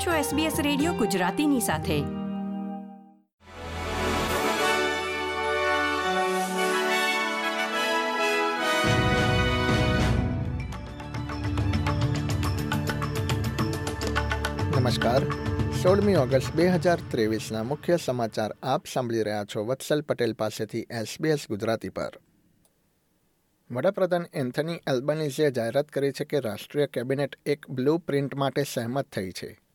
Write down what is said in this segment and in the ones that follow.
આપ છો SBS radio ગુજરાતીની સાથે. નમસ્કાર. સોળમી ઓગસ્ટ બે હજાર ત્રેવીસના મુખ્ય સમાચાર આપ સાંભળી રહ્યા છો વત્સલ પટેલ પાસેથી એસબીએસ ગુજરાતી પર. વડાપ્રધાન એન્થની એલ્બનીઝે જાહેરાત કરી છે કે રાષ્ટ્રીય કેબિનેટ એક બ્લુ પ્રિન્ટ માટે સહેમત થઈ છે.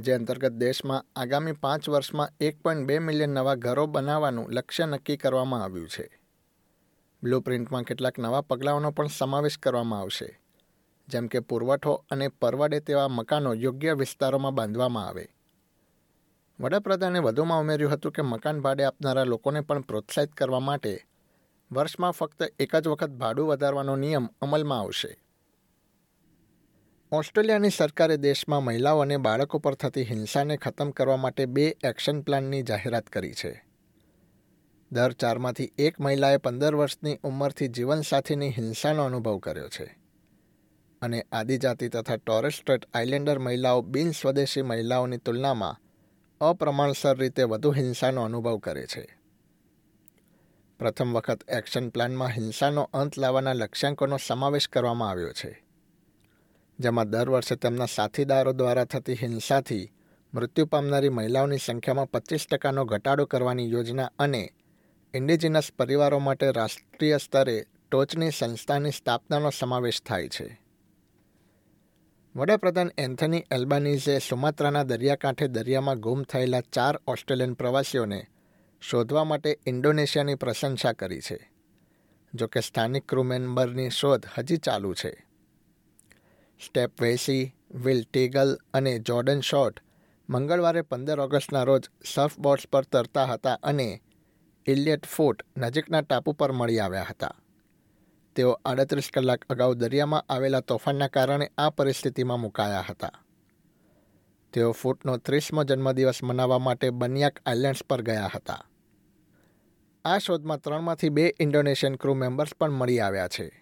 જે અંતર્ગત દેશમાં આગામી પાંચ વર્ષમાં એક પોઈન્ટ બે મિલિયન નવા ઘરો બનાવવાનું લક્ષ્ય નક્કી કરવામાં આવ્યું છે. બ્લુપ્રિન્ટમાં કેટલાક નવા પગલાંઓનો પણ સમાવેશ કરવામાં આવશે, જેમ કે પુરવઠો અને પરવડે તેવા મકાનો યોગ્ય વિસ્તારોમાં બાંધવામાં આવે. વડાપ્રધાને વધુમાં ઉમેર્યું હતું કે મકાન ભાડે આપનારા લોકોને પણ પ્રોત્સાહિત કરવા માટે વર્ષમાં ફક્ત એક જ વખત ભાડું વધારવાનો નિયમ અમલમાં આવશે. ઓસ્ટ્રેલિયાની સરકારે દેશમાં મહિલાઓ અને બાળકો પર થતી હિંસાને ખતમ કરવા માટે બે એક્શન પ્લાનની જાહેરાત કરી છે. દર ચારમાંથી એક મહિલાએ પંદર વર્ષની ઉંમરથી જીવનસાથીની હિંસાનો અનુભવ કર્યો છે. અને આદિજાતિ તથા ટોરેસ્ટ્રેટ આઇલેન્ડર મહિલાઓ બિન સ્વદેશી મહિલાઓની તુલનામાં અપ્રમાણસર રીતે વધુ હિંસાનો અનુભવ કરે છે. પ્રથમ વખત એક્શન પ્લાનમાં હિંસાનો અંત લાવવાના લક્ષ્યાંકોનો સમાવેશ કરવામાં આવ્યો છે. જેમાં દર વર્ષે તેમના સાથીદારો દ્વારા થતી હિંસાથી મૃત્યુ પામનારી મહિલાઓની સંખ્યામાં પચીસ ટકાનો ઘટાડો કરવાની યોજના અને ઇન્ડિજિનસ પરિવારો માટે રાષ્ટ્રીય સ્તરે ટોચની સંસ્થાની સ્થાપનાનો સમાવેશ થાય છે. વડાપ્રધાન એન્થની એલ્બાનીઝે સુમાત્રાના દરિયાકાંઠે દરિયામાં ગુમ થયેલા ચાર ઓસ્ટ્રેલિયન પ્રવાસીઓને શોધવા માટે ઇન્ડોનેશિયાની પ્રશંસા કરી છે. જોકે સ્થાનિક ક્રૂ મેમ્બરની શોધ હજી ચાલુ છે. સ્ટેપ વેસી વિલ ટેગલ અને જોર્ડન શોર્ટ મંગળવારે પંદર ઓગસ્ટના રોજ સર્ફબોર્ડ્સ પર તરતા હતા અને ઇલિયટ ફોર્ટ નજીકના ટાપુ પર મળી આવ્યા હતા. તેઓ આડત્રીસ કલાક અગાઉ દરિયામાં આવેલા તોફાનના કારણે આ પરિસ્થિતિમાં મુકાયા હતા. તેઓ ફૂટનો ત્રીસમો જન્મદિવસ મનાવવા માટે બનિયાક આઇલેન્ડ્સ પર ગયા હતા. આ શોધમાં ત્રણમાંથી બે ઇન્ડોનેશિયન ક્રૂ મેમ્બર્સ પણ મળી આવ્યા છે.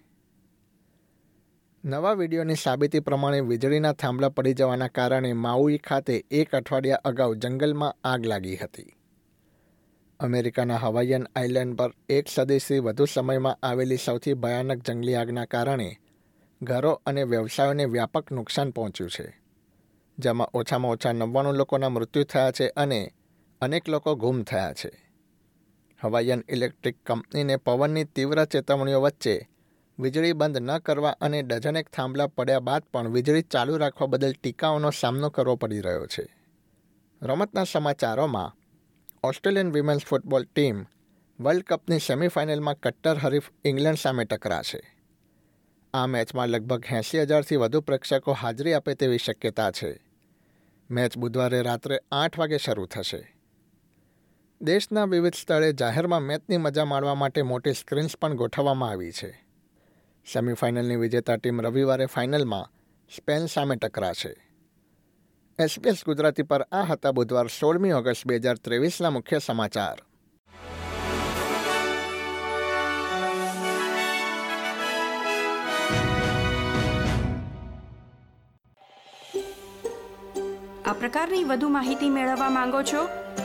નવા વિડીયોની સાબિતી પ્રમાણે વીજળીના થાંભલા પડી જવાના કારણે માઉઈ ખાતે એક અઠવાડિયા અગાઉ જંગલમાં આગ લાગી હતી. અમેરિકાના હવાઈયન આઇલેન્ડ પર એક સદીથી વધુ સમયમાં આવેલી સૌથી ભયાનક જંગલી આગના કારણે ઘરો અને વ્યવસાયોને વ્યાપક નુકસાન પહોંચ્યું છે. જેમાં ઓછામાં ઓછા નવ્વાણું લોકોના મૃત્યુ થયા છે અને અનેક લોકો ગુમ થયા છે. હવાઈયન ઇલેક્ટ્રિક કંપનીને પવનની તીવ્ર ચેતવણીઓ વચ્ચે વીજળી બંધ ન કરવા અને ડઝનેક થાંભલા પડ્યા બાદ પણ વીજળી ચાલુ રાખવા બદલ ટીકાઓનો સામનો કરવો પડી રહ્યો છે. રમતના સમાચારોમાં, Australian women's football team world કપની સેમિફાઇનલમાં કટ્ટર હરીફ ઇંગ્લેન્ડ સામે ટકરાશે. આ મેચમાં લગભગ એંસી હજારથી વધુ પ્રેક્ષકો હાજરી આપે તેવી શક્યતા છે. મેચ બુધવારે રાત્રે આઠ વાગે શરૂ થશે. દેશના વિવિધ સ્થળે જાહેરમાં મેચની મજા માણવા માટે મોટી સ્ક્રીન્સ પણ ગોઠવવામાં આવી છે. સેમિફાઇનલની વિજેતા ટીમ રવિવારે ફાઇનલમાં સ્પેન સામે ટકરાશે. એસબીએસ ગુજરાતી પર આ હતા બુધવાર સોળમી ઓગસ્ટ બે હજાર ત્રેવીસના મુખ્ય સમાચાર. આ પ્રકારની વધુ માહિતી મેળવવા માંગો છો?